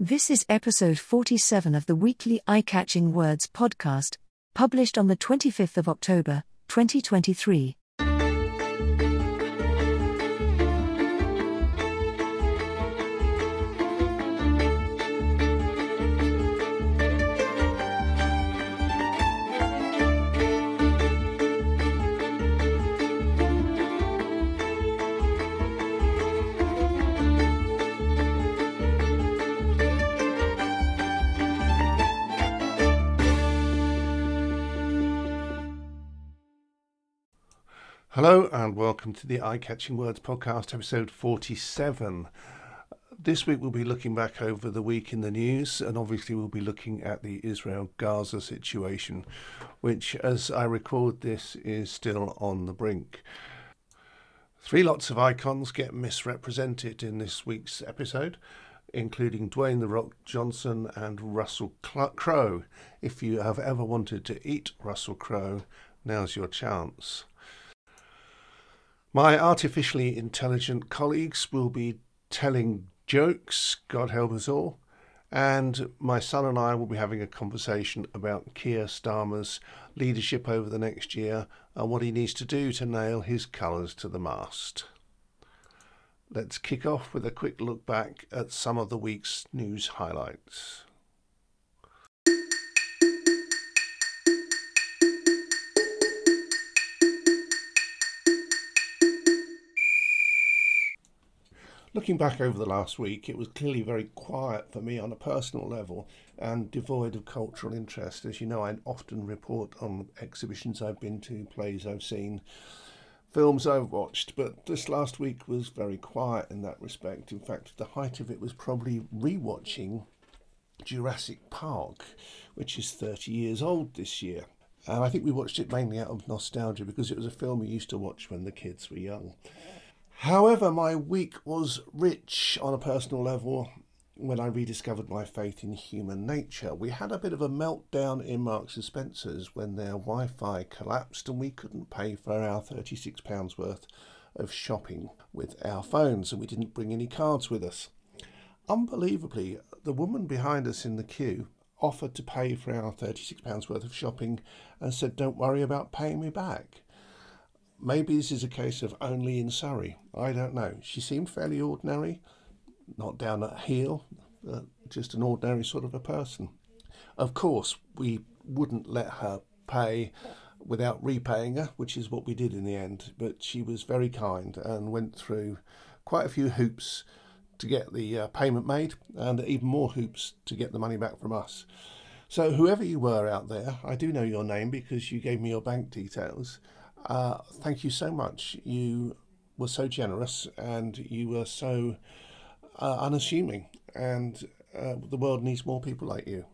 This is episode 47 of the weekly Eye Catching Words podcast, published on the 25th of October, 2023. Hello and welcome to the Eye Catching Words podcast, episode 47. This week we'll be looking back over the week in the news and obviously we'll be looking at the Israel Gaza situation, which, as I record this, is still on the brink. Three lots of icons get misrepresented in this week's episode, including Dwayne The Rock Johnson and Russell Crowe. If you have ever wanted to eat Russell Crowe, now's your chance. My artificially intelligent colleagues will be telling jokes, God help us all, and my son and I will be having a conversation about Keir Starmer's leadership over the next year and what he needs to do to nail his colours to the mast. Let's kick off with a quick look back at some of the week's news highlights. Looking back over the last week, it was clearly very quiet for me on a personal level and devoid of cultural interest. As you know, I often report on exhibitions I've been to, plays I've seen, films I've watched, but this last week was very quiet in that respect. In fact, the height of it was probably rewatching Jurassic Park, which is 30 years old this year. And I think we watched it mainly out of nostalgia because it was a film we used to watch when the kids were young. However, my week was rich on a personal level when I rediscovered my faith in human nature. We had a bit of a meltdown in Marks and Spencer's when their Wi Fi collapsed and we couldn't pay for our £36 worth of shopping with our phones and we didn't bring any cards with us. Unbelievably, the woman behind us in the queue offered to pay for our £36 worth of shopping and said, Don't worry about paying me back. Maybe this is a case of only in Surrey. I don't know. She seemed fairly ordinary, not down at heel, uh, just an ordinary sort of a person. Of course, we wouldn't let her pay without repaying her, which is what we did in the end. But she was very kind and went through quite a few hoops to get the uh, payment made, and even more hoops to get the money back from us. So, whoever you were out there, I do know your name because you gave me your bank details. Uh, thank you so much. You were so generous and you were so uh, unassuming, and uh, the world needs more people like you.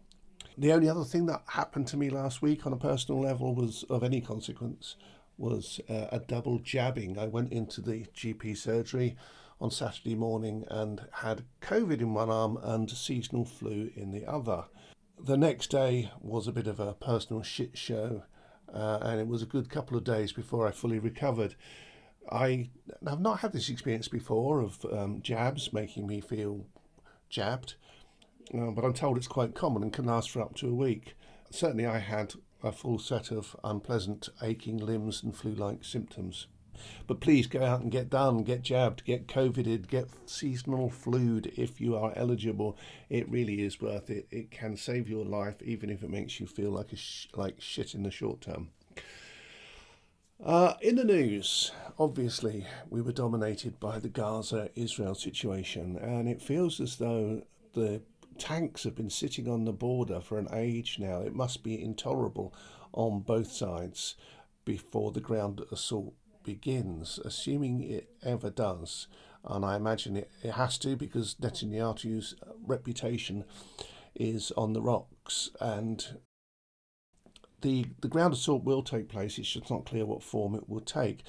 The only other thing that happened to me last week on a personal level was of any consequence was uh, a double jabbing. I went into the GP surgery on Saturday morning and had COVID in one arm and seasonal flu in the other. The next day was a bit of a personal shit show uh, and it was a good couple of days before I fully recovered. I have not had this experience before of um, jabs making me feel jabbed, uh, but I'm told it's quite common and can last for up to a week. Certainly, I had a full set of unpleasant aching limbs and flu like symptoms. But please go out and get done, get jabbed, get COVIDed, get seasonal flued if you are eligible. It really is worth it. It can save your life, even if it makes you feel like a sh- like shit in the short term. Uh, in the news, obviously, we were dominated by the Gaza Israel situation, and it feels as though the tanks have been sitting on the border for an age now. It must be intolerable on both sides before the ground assault begins, assuming it ever does, and I imagine it, it has to because Netanyahu's reputation is on the rocks, and the the ground assault will take place. It's just not clear what form it will take.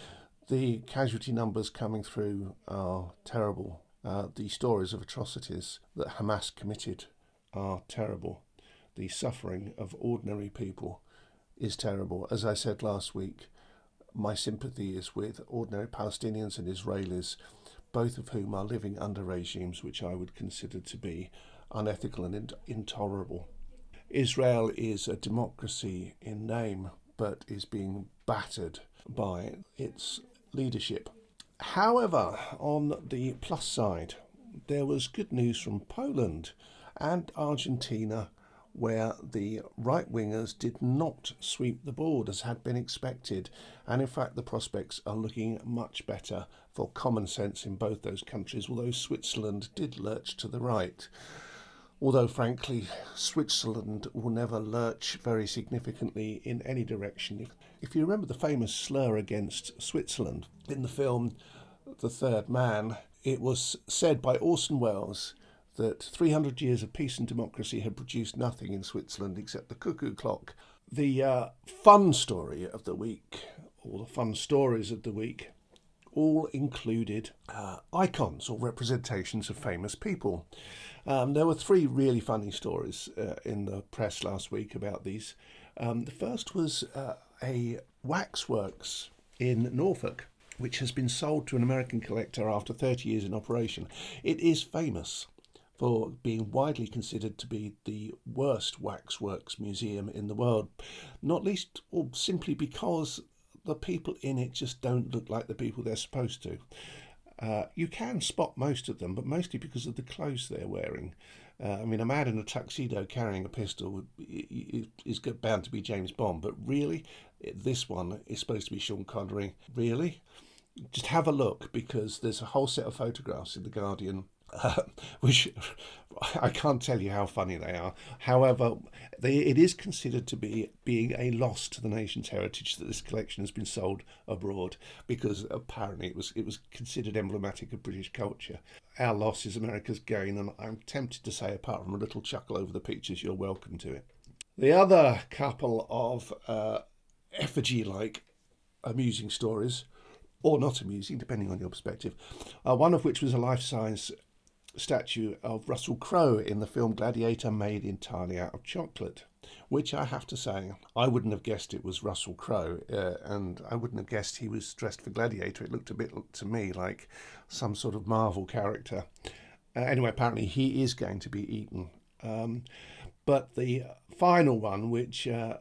The casualty numbers coming through are terrible. Uh, the stories of atrocities that Hamas committed are terrible. The suffering of ordinary people is terrible. As I said last week, my sympathy is with ordinary Palestinians and Israelis, both of whom are living under regimes which I would consider to be unethical and in- intolerable. Israel is a democracy in name, but is being battered by its leadership. However, on the plus side, there was good news from Poland and Argentina, where the right wingers did not sweep the board as had been expected, and in fact, the prospects are looking much better for common sense in both those countries, although Switzerland did lurch to the right. Although, frankly, Switzerland will never lurch very significantly in any direction. If, you remember the famous slur against Switzerland in the film The Third Man, it was said by Orson Welles that 300 years of peace and democracy had produced nothing in Switzerland except the cuckoo clock. The uh, fun story of the week, or the fun stories of the week, all included uh, icons or representations of famous people. Um, there were three really funny stories uh, in the press last week about these. Um, the first was uh, a waxworks in Norfolk, which has been sold to an American collector after 30 years in operation. It is famous for being widely considered to be the worst waxworks museum in the world, not least or simply because the people in it just don't look like the people they're supposed to. Uh, you can spot most of them, but mostly because of the clothes they're wearing. Uh, I mean, a man in a tuxedo carrying a pistol is bound to be James Bond, but really, this one is supposed to be Sean Connery. Really? Just have a look because there's a whole set of photographs in The Guardian uh, which I can't tell you how funny they are. However, they, it is considered to be being a loss to the nation's heritage that this collection has been sold abroad because apparently it was it was considered emblematic of British culture. Our loss is America's gain, and I'm tempted to say, apart from a little chuckle over the pictures, you're welcome to it. The other couple of uh, effigy-like amusing stories or not amusing, depending on your perspective. Uh, one of which was a life size statue of Russell Crowe in the film Gladiator made entirely out of chocolate, which I have to say, I wouldn't have guessed it was Russell Crowe, uh, and I wouldn't have guessed he was dressed for Gladiator. It looked a bit to me like some sort of Marvel character. Uh, anyway, apparently he is going to be eaten. Um, but the final one, which uh,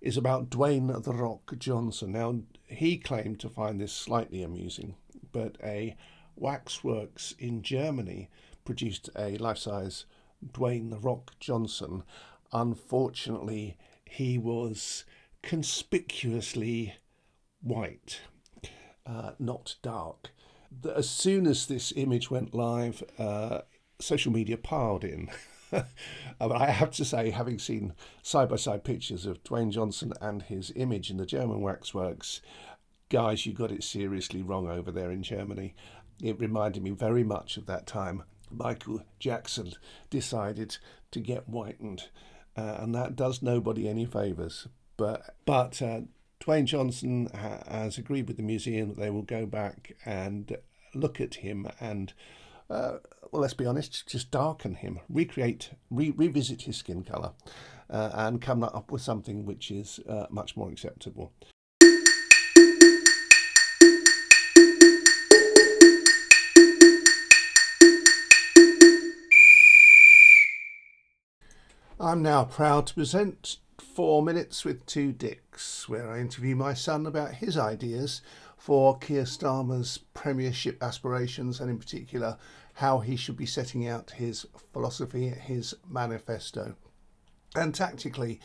is about Dwayne The Rock Johnson. Now, he claimed to find this slightly amusing, but a Waxworks in Germany produced a life size Dwayne The Rock Johnson. Unfortunately, he was conspicuously white, uh, not dark. As soon as this image went live, uh, social media piled in. I have to say, having seen side by side pictures of Dwayne Johnson and his image in the German waxworks, guys, you got it seriously wrong over there in Germany it reminded me very much of that time Michael Jackson decided to get whitened, uh, and that does nobody any favours. But but uh, Dwayne Johnson ha- has agreed with the museum that they will go back and look at him and. Uh, well, let's be honest, just darken him, recreate, re- revisit his skin colour, uh, and come up with something which is uh, much more acceptable. I'm now proud to present Four Minutes with Two Dicks, where I interview my son about his ideas for Keir Starmer's premiership aspirations and, in particular, how he should be setting out his philosophy, his manifesto, and tactically,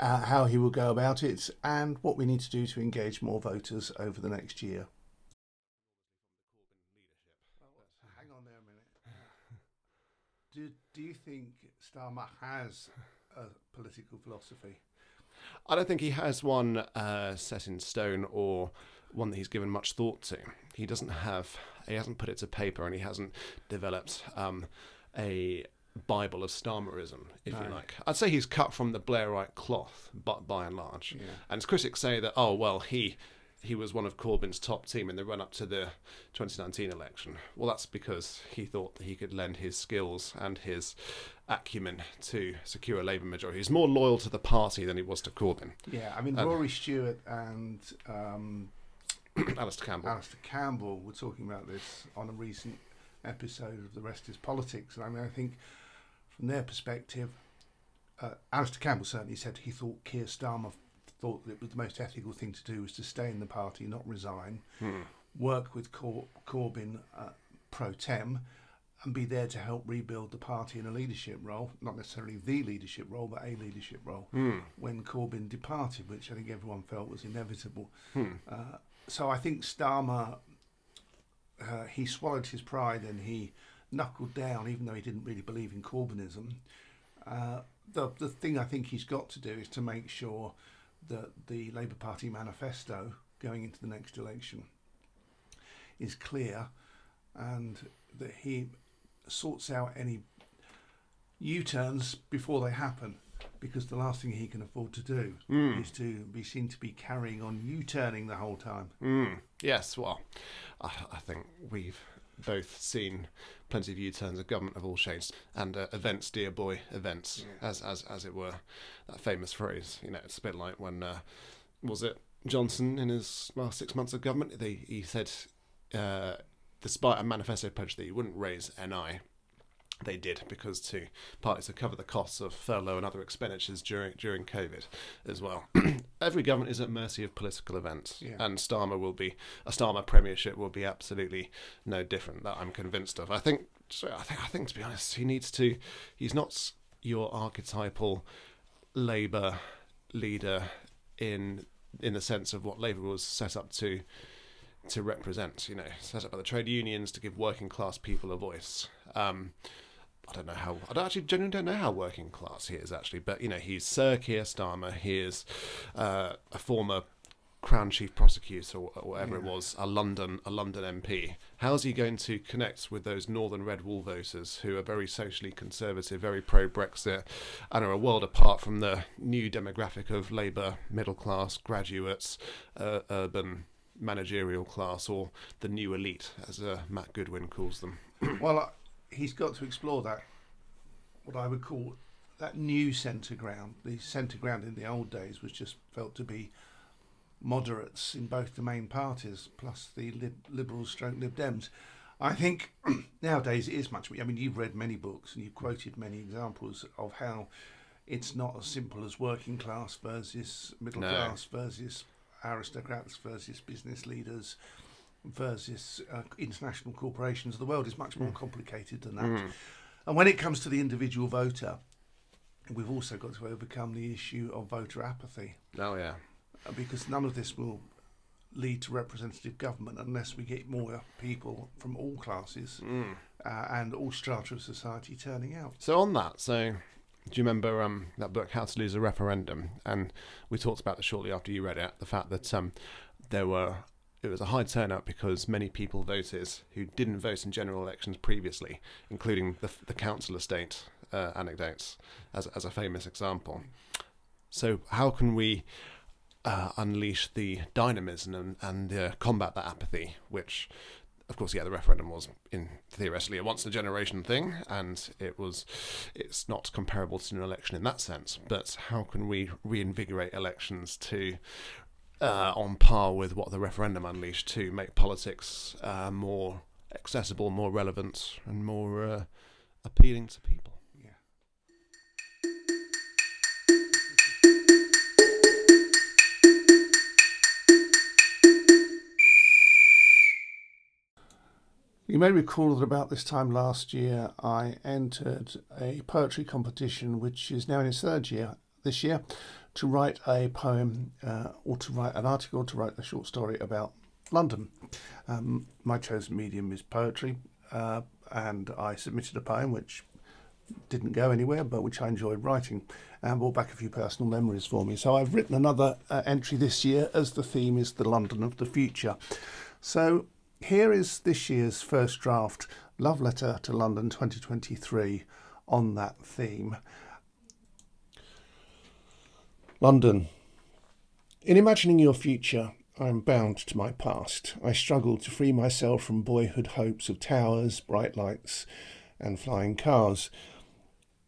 uh, how he will go about it, and what we need to do to engage more voters over the next year. Hang on there a minute. Do, do you think Starmer has a political philosophy? I don't think he has one uh, set in stone or one that he's given much thought to. He doesn't have, he hasn't put it to paper and he hasn't developed um, a Bible of Starmerism, if no. you like. I'd say he's cut from the Blairite cloth, but by and large. Yeah. And critics say that, oh, well, he he was one of Corbyn's top team in the run up to the 2019 election. Well, that's because he thought that he could lend his skills and his acumen to secure a Labour majority. He's more loyal to the party than he was to Corbyn. Yeah, I mean, and, Rory Stewart and um, Alastair Campbell. Alastair Campbell were talking about this on a recent episode of The Rest is Politics. And I mean, I think from their perspective, uh, Alastair Campbell certainly said he thought Keir Starmer thought that it was the most ethical thing to do was to stay in the party, not resign, Hmm. work with Cor- Corbyn uh, pro tem, and be there to help rebuild the party in a leadership role, not necessarily the leadership role, but a leadership role. Hmm. When Corbyn departed, which I think everyone felt was inevitable. Hmm. Uh, so I think Starmer, uh, he swallowed his pride and he knuckled down, even though he didn't really believe in Corbynism. Uh, the the thing I think he's got to do is to make sure that the Labour Party manifesto going into the next election is clear, and that he sorts out any U-turns before they happen. Because the last thing he can afford to do Hmm. is to be seen to be carrying on U-turning the whole time. Mm, yes, well, I, I think we've both seen plenty of U-turns of government of all shades and uh, events, dear boy, events, as as as it were. That famous phrase, you know, it's a bit like when uh, was it Johnson in his last six months of government? They, he said, uh, despite a manifesto pledge that he wouldn't raise NI. They did because to partly to cover the costs of furlough and other expenditures during during COVID as well. Every government is at mercy of political events, Yeah. and Starmer will be a Starmer premiership will be absolutely no different. That I'm convinced of. I think. So I think. I think to be honest, he needs to. He's not your archetypal Labour leader in in the sense of what Labour was set up to to represent. You know, set up by the trade unions to give working class people a voice. Um, I don't know how. I don't actually genuinely don't know how working class he is actually, but you know, he's Sir Keir Starmer. He is uh, a former Crown Chief Prosecutor or whatever it was, a London a London MP. How's he going to connect with those Northern Red Wall voters who are very socially conservative, very pro Brexit, and are a world apart from the new demographic of Labour middle class graduates, uh, urban managerial class, or the new elite, as uh, Matt Goodwin calls them. well, uh, he's got to explore that, what I would call that new centre ground. The centre ground in the old days was just felt to be moderates in both the main parties, plus the lib- Liberals stroke Lib Dems. I think nowadays it is much. I mean, you've read many books and you've quoted many examples of how it's not as simple as working class versus middle No. class versus aristocrats versus business leaders versus uh, international corporations. The world is much more complicated than that. Mm. And when it comes to the individual voter, we've also got to overcome the issue of voter apathy Oh yeah. uh, because none of this will lead to representative government unless we get more people from all classes Mm. uh, and all strata of society turning out. So on that, so do you remember um, that book, How to Lose a Referendum? And we talked about this shortly after you read it. The fact that um, there were it was a high turnout because many people voted who didn't vote in general elections previously, including the the council estate uh, anecdotes as as a famous example. So how can we uh, unleash the dynamism and, and uh, combat that apathy, which of course, yeah, the referendum was in theoretically a once in a generation thing, and it was it's not comparable to an election in that sense. But how can we reinvigorate elections to uh, on par with what the referendum unleashed to make politics uh, more accessible, more relevant, and more uh, appealing to people? You may recall that about this time last year I entered a poetry competition, which is now in its third year this year, to write a poem uh, or to write an article, to write a short story about London. Um, my chosen medium is poetry, uh, and I submitted a poem which didn't go anywhere, but which I enjoyed writing and brought back a few personal memories for me. So I've written another uh, entry this year as the theme is the London of the future. So here is this year's first draft love letter to London 2023 on that theme. London. In imagining your future, I am bound to my past. I struggle to free myself from boyhood hopes of towers, bright lights, and flying cars.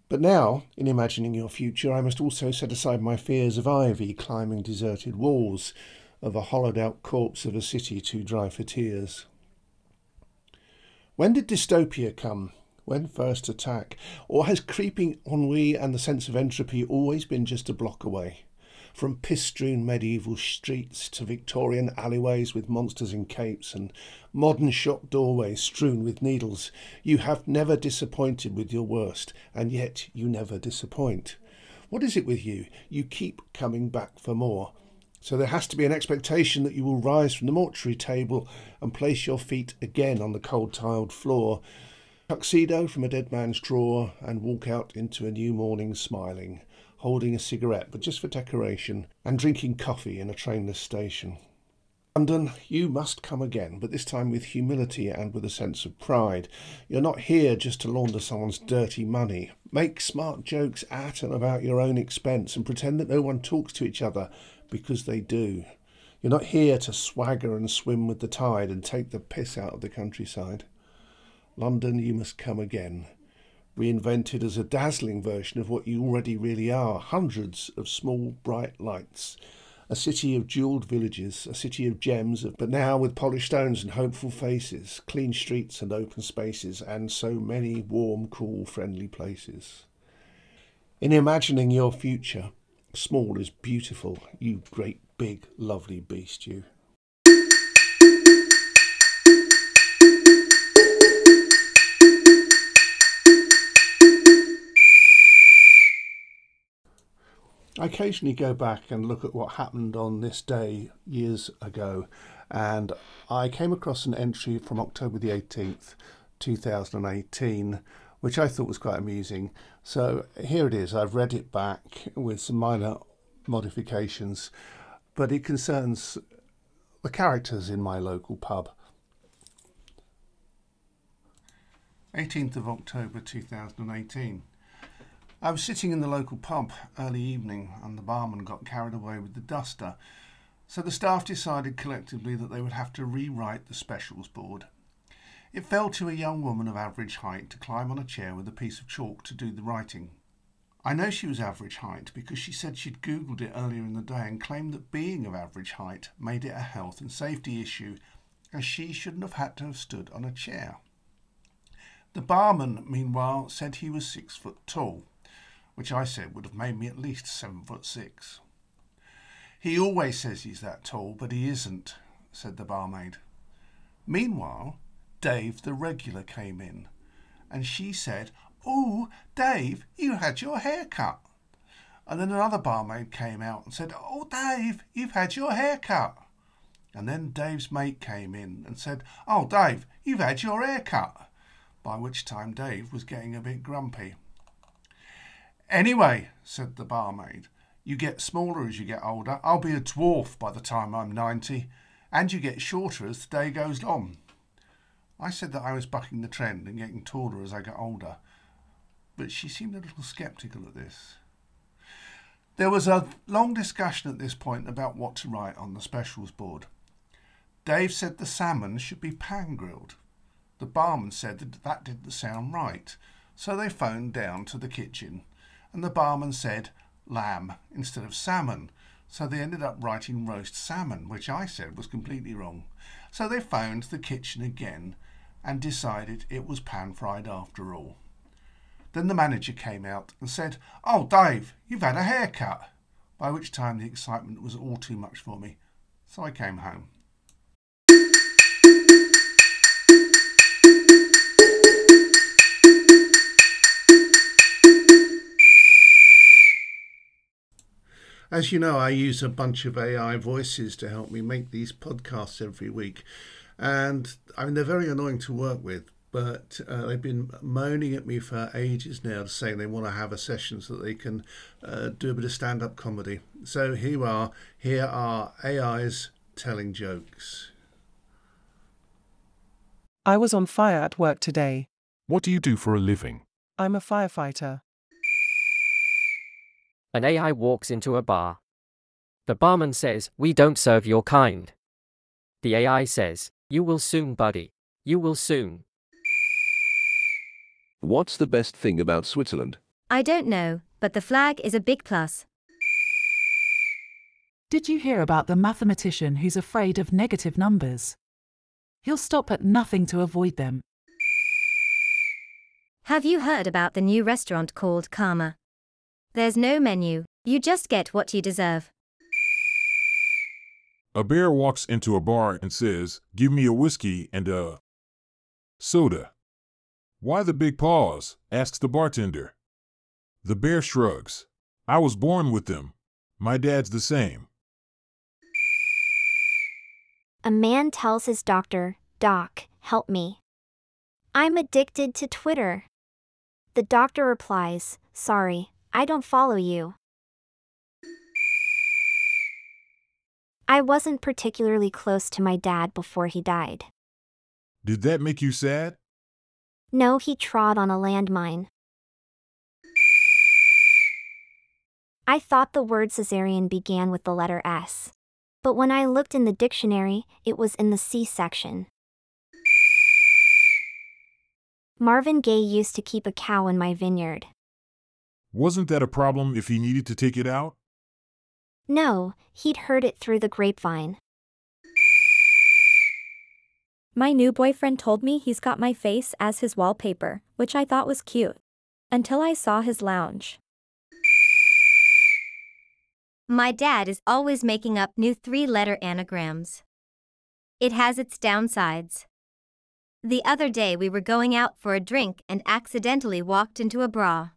But now, in imagining your future, I must also set aside my fears of ivy climbing deserted walls, of a hollowed out corpse of a city too dry for tears. When did dystopia come? when first attack? Or has creeping ennui and the sense of entropy always been just a block away? From piss strewn medieval streets to Victorian alleyways with monsters in capes and modern shop doorways strewn with needles, you have never disappointed with your worst, and yet you never disappoint. What is it with you? You keep coming back for more. So there has to be an expectation that you will rise from the mortuary table and place your feet again on the cold tiled floor, tuxedo from a dead man's drawer, and walk out into a new morning smiling, holding a cigarette, but just for decoration, and drinking coffee in a trainless station. London, you must come again, but this time with humility and with a sense of pride. You're not here just to launder someone's dirty money. Make smart jokes at and about your own expense and pretend that no one talks to each other because they do. You're not here to swagger and swim with the tide and take the piss out of the countryside. London, you must come again, reinvented as a dazzling version of what you already really are hundreds of small, bright lights. A city of jewelled villages, a city of gems, but now with polished stones and hopeful faces, clean streets and open spaces, and so many warm, cool, friendly places. In imagining your future, Small is beautiful, you great big lovely beast, you. I occasionally go back and look at what happened on this day years ago, and I came across an entry from October the 18th, 2018, which I thought was quite amusing. So here it is. I've read it back with some minor modifications, but it concerns the characters in my local pub. 18th of October 2018. I was sitting in the local pub early evening and the barman got carried away with the duster, so the staff decided collectively that they would have to rewrite the specials board it fell to a young woman of average height to climb on a chair with a piece of chalk to do the writing. I know she was average height because she said she'd Googled it earlier in the day and claimed that being of average height made it a health and safety issue, as she shouldn't have had to have stood on a chair. The barman, meanwhile, said he was six foot tall, which I said would have made me at least seven foot six. He always says he's that tall, but he isn't, said the barmaid. Meanwhile, Dave the regular came in, and she said, Oh, Dave, you had your hair cut. And then another barmaid came out and said, Oh, Dave, you've had your hair cut. And then Dave's mate came in and said, Oh, Dave, you've had your hair cut. By which time Dave was getting a bit grumpy. Anyway, said the barmaid, you get smaller as you get older. I'll be a dwarf by the time I'm 90, and you get shorter as the day goes on. I said that I was bucking the trend and getting taller as I got older, but she seemed a little sceptical at this. There was a long discussion at this point about what to write on the specials board. Dave said the salmon should be pan grilled. The barman said that that didn't sound right, so they phoned down to the kitchen, and the barman said lamb instead of salmon, so they ended up writing roast salmon, which I said was completely wrong. So they phoned the kitchen again and decided it was pan fried after all. Then the manager came out and said, Oh, Dave, you've had a haircut. By which time the excitement was all too much for me, so I came home. As you know, I use a bunch of AI voices to help me make these podcasts every week and I mean they're very annoying to work with. But uh, they've been moaning at me for ages now, saying they want to have a session so that they can uh, do a bit of stand-up comedy. So here we are. Here are AIs telling jokes. I was on fire at work today. What do you do for a living? I'm a firefighter. An AI walks into a bar. The barman says, We don't serve your kind. The AI says, you will soon, buddy. You will soon. What's the best thing about Switzerland? I don't know, but the flag is a big plus. Did you hear about the mathematician who's afraid of negative numbers? He'll stop at nothing to avoid them. Have you heard about the new restaurant called Karma? There's no menu, you just get what you deserve. A bear walks into a bar and says, Give me a whiskey and a soda. Why the big pause? asks the bartender. The bear shrugs. I was born with them. My dad's the same. A man tells his doctor, Doc, help me. I'm addicted to Twitter. The doctor replies, Sorry, I don't follow you. I wasn't particularly close to my dad before he died. Did that make you sad? No, he trod on a landmine. I thought the word cesarean began with the letter S. But when I looked in the dictionary, it was in the C section. Marvin Gaye used to keep a cow in my vineyard. Wasn't that a problem if he needed to take it out? No, he'd heard it through the grapevine. My new boyfriend told me he's got my face as his wallpaper, which I thought was cute. Until I saw his lounge. My dad is always making up new three letter anagrams. It has its downsides. The other day we were going out for a drink and accidentally walked into a bra.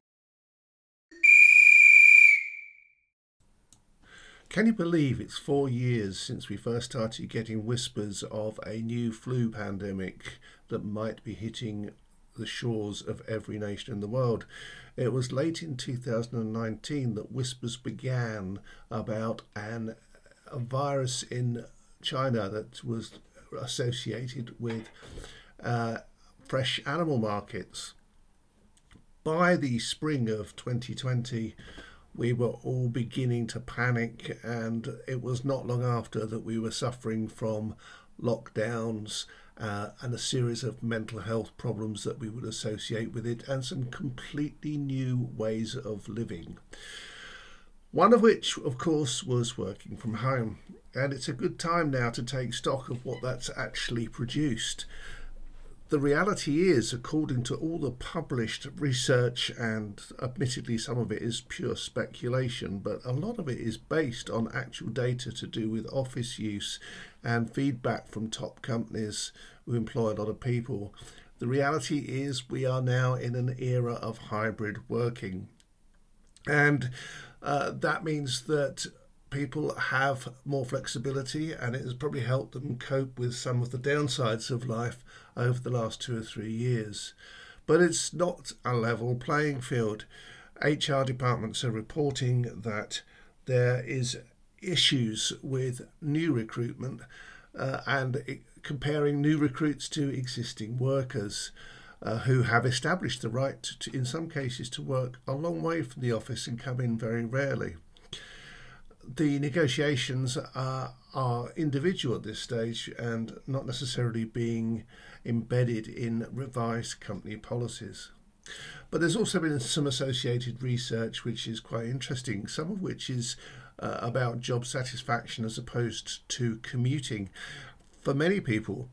Can you believe it's four years since we first started getting whispers of a new flu pandemic that might be hitting the shores of every nation in the world? It was late in 2019 that whispers began about an, a virus in China that was associated with uh, fresh animal markets. By the spring of 2020, we were all beginning to panic, and it was not long after that we were suffering from lockdowns uh, and a series of mental health problems that we would associate with it, and some completely new ways of living. One of which, of course, was working from home. And it's a good time now to take stock of what that's actually produced the reality is, according to all the published research, and admittedly some of it is pure speculation, but a lot of it is based on actual data to do with office use and feedback from top companies who employ a lot of people. The reality is, we are now in an era of hybrid working. And uh, that means that people have more flexibility and it has probably helped them cope with some of the downsides of life over the last two or three years. But it's not a level playing field. HR departments are reporting that there is issues with new recruitment uh, and comparing new recruits to existing workers uh, who have established the right to, in some cases to work a long way from the office and come in very rarely the negotiations are, are individual at this stage and not necessarily being embedded in revised company policies. But there's also been some associated research which is quite interesting, some of which is uh, about job satisfaction as opposed to commuting. For many people,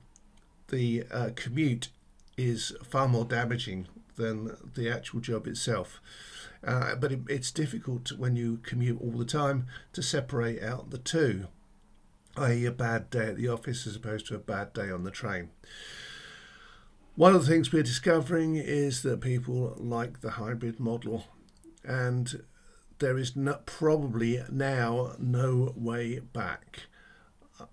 the uh, commute is far more damaging than the actual job itself. Uh, but it, it's difficult when you commute all the time to separate out the two, i.e., a bad day at the office as opposed to a bad day on the train. One of the things we're discovering is that people like the hybrid model, and there is probably now no way back.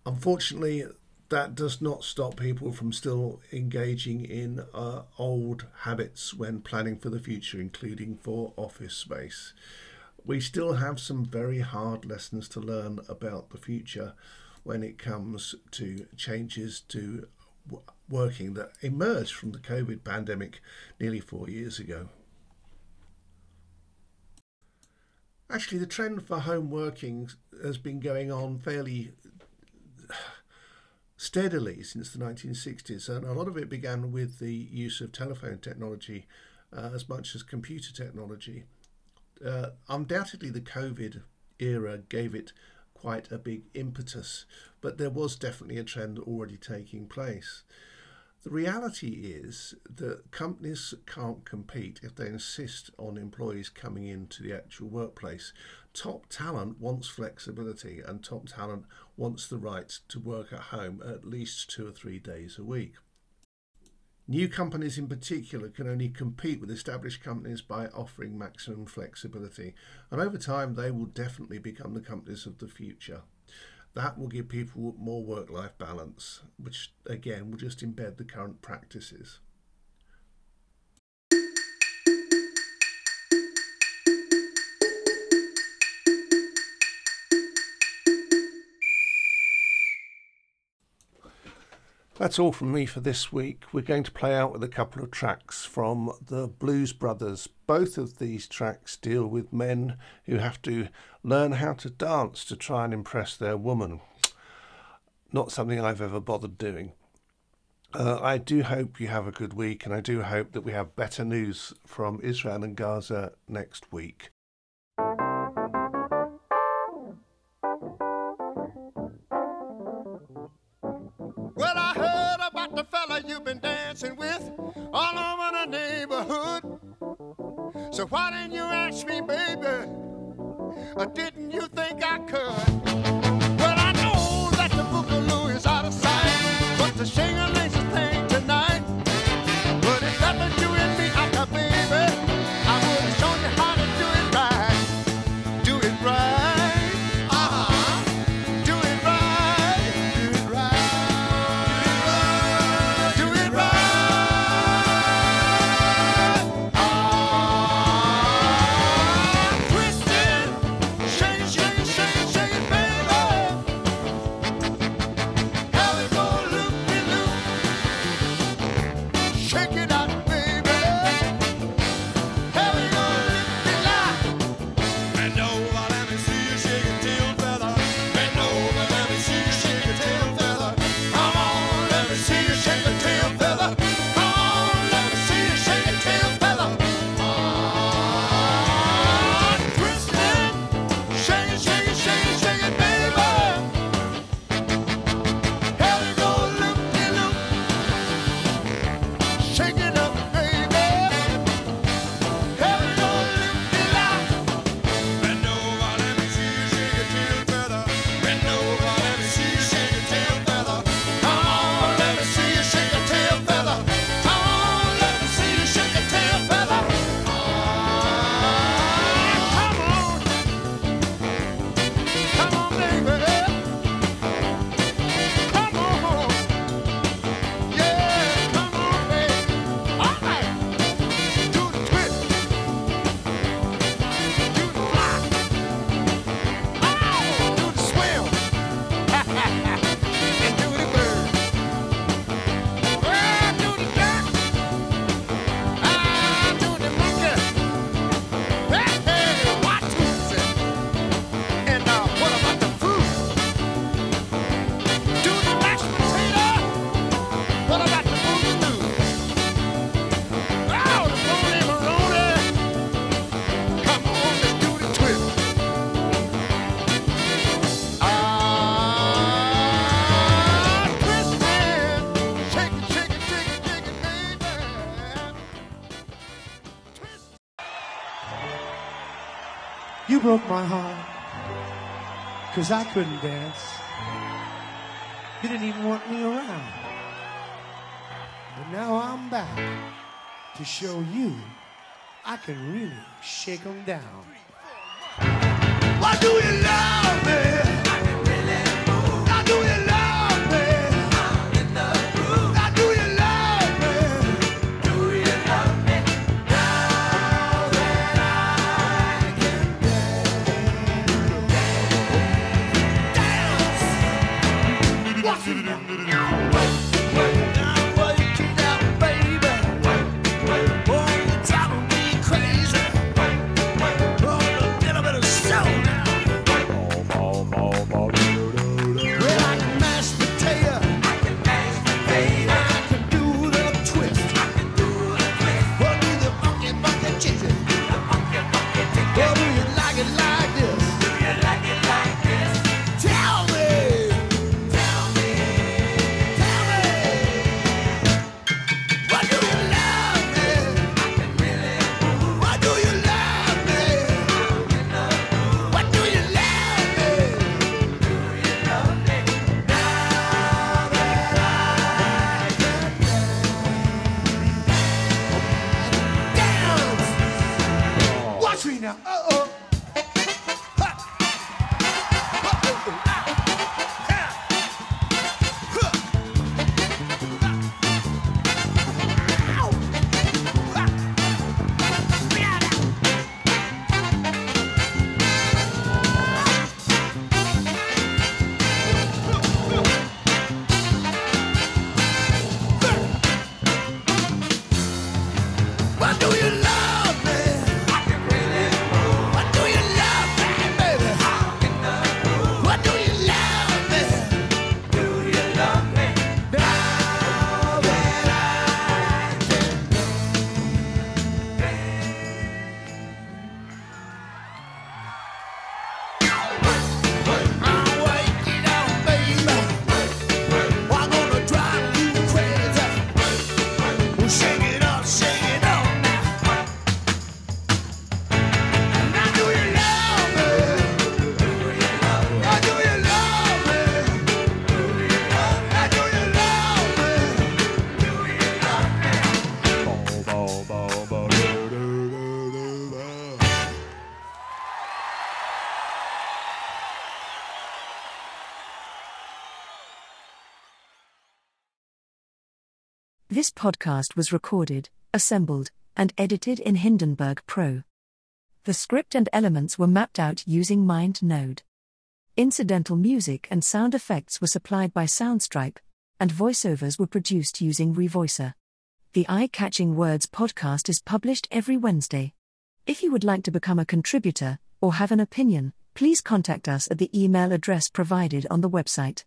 Unfortunately, that does not stop people from still engaging in uh, old habits when planning for the future, including for office space. We still have some very hard lessons to learn about the future when it comes to changes to working that emerged from the COVID pandemic nearly four years ago. Actually, the trend for home working has been going on fairly steadily since the 1960s, and a lot of it began with the use of telephone technology uh, as much as computer technology. Uh, undoubtedly, the COVID era gave it quite a big impetus, but there was definitely a trend already taking place. The reality is that companies can't compete if they insist on employees coming into the actual workplace. Top talent wants flexibility, and top talent wants the right to work at home at least two or three days a week. New companies in particular can only compete with established companies by offering maximum flexibility, and over time they will definitely become the companies of the future. That will give people more work life balance, which again will just embed the current practices. That's all from me for this week. We're going to play out with a couple of tracks from the Blues Brothers. Both of these tracks deal with men who have to learn how to dance to try and impress their woman. Not something I've ever bothered doing. Uh, I do hope you have a good week, and I do hope that we have better news from Israel and Gaza next week. You've been dancing with all over the neighborhood. So why didn't you ask me, baby? Or didn't you think I could? Well, I know that the boogaloo is out of sight, but the shingling Cause I couldn't dance. You didn't even want me around. But now I'm back to show you I can really shake 'em down. Why do you love me? Podcast was recorded, assembled, and edited in Hindenburg Pro. The script and elements were mapped out using MindNode. Incidental music and sound effects were supplied by Soundstripe, and voiceovers were produced using Revoicer. The Eye Catching Words podcast is published every Wednesday. If you would like to become a contributor or have an opinion, please contact us at the email address provided on the website.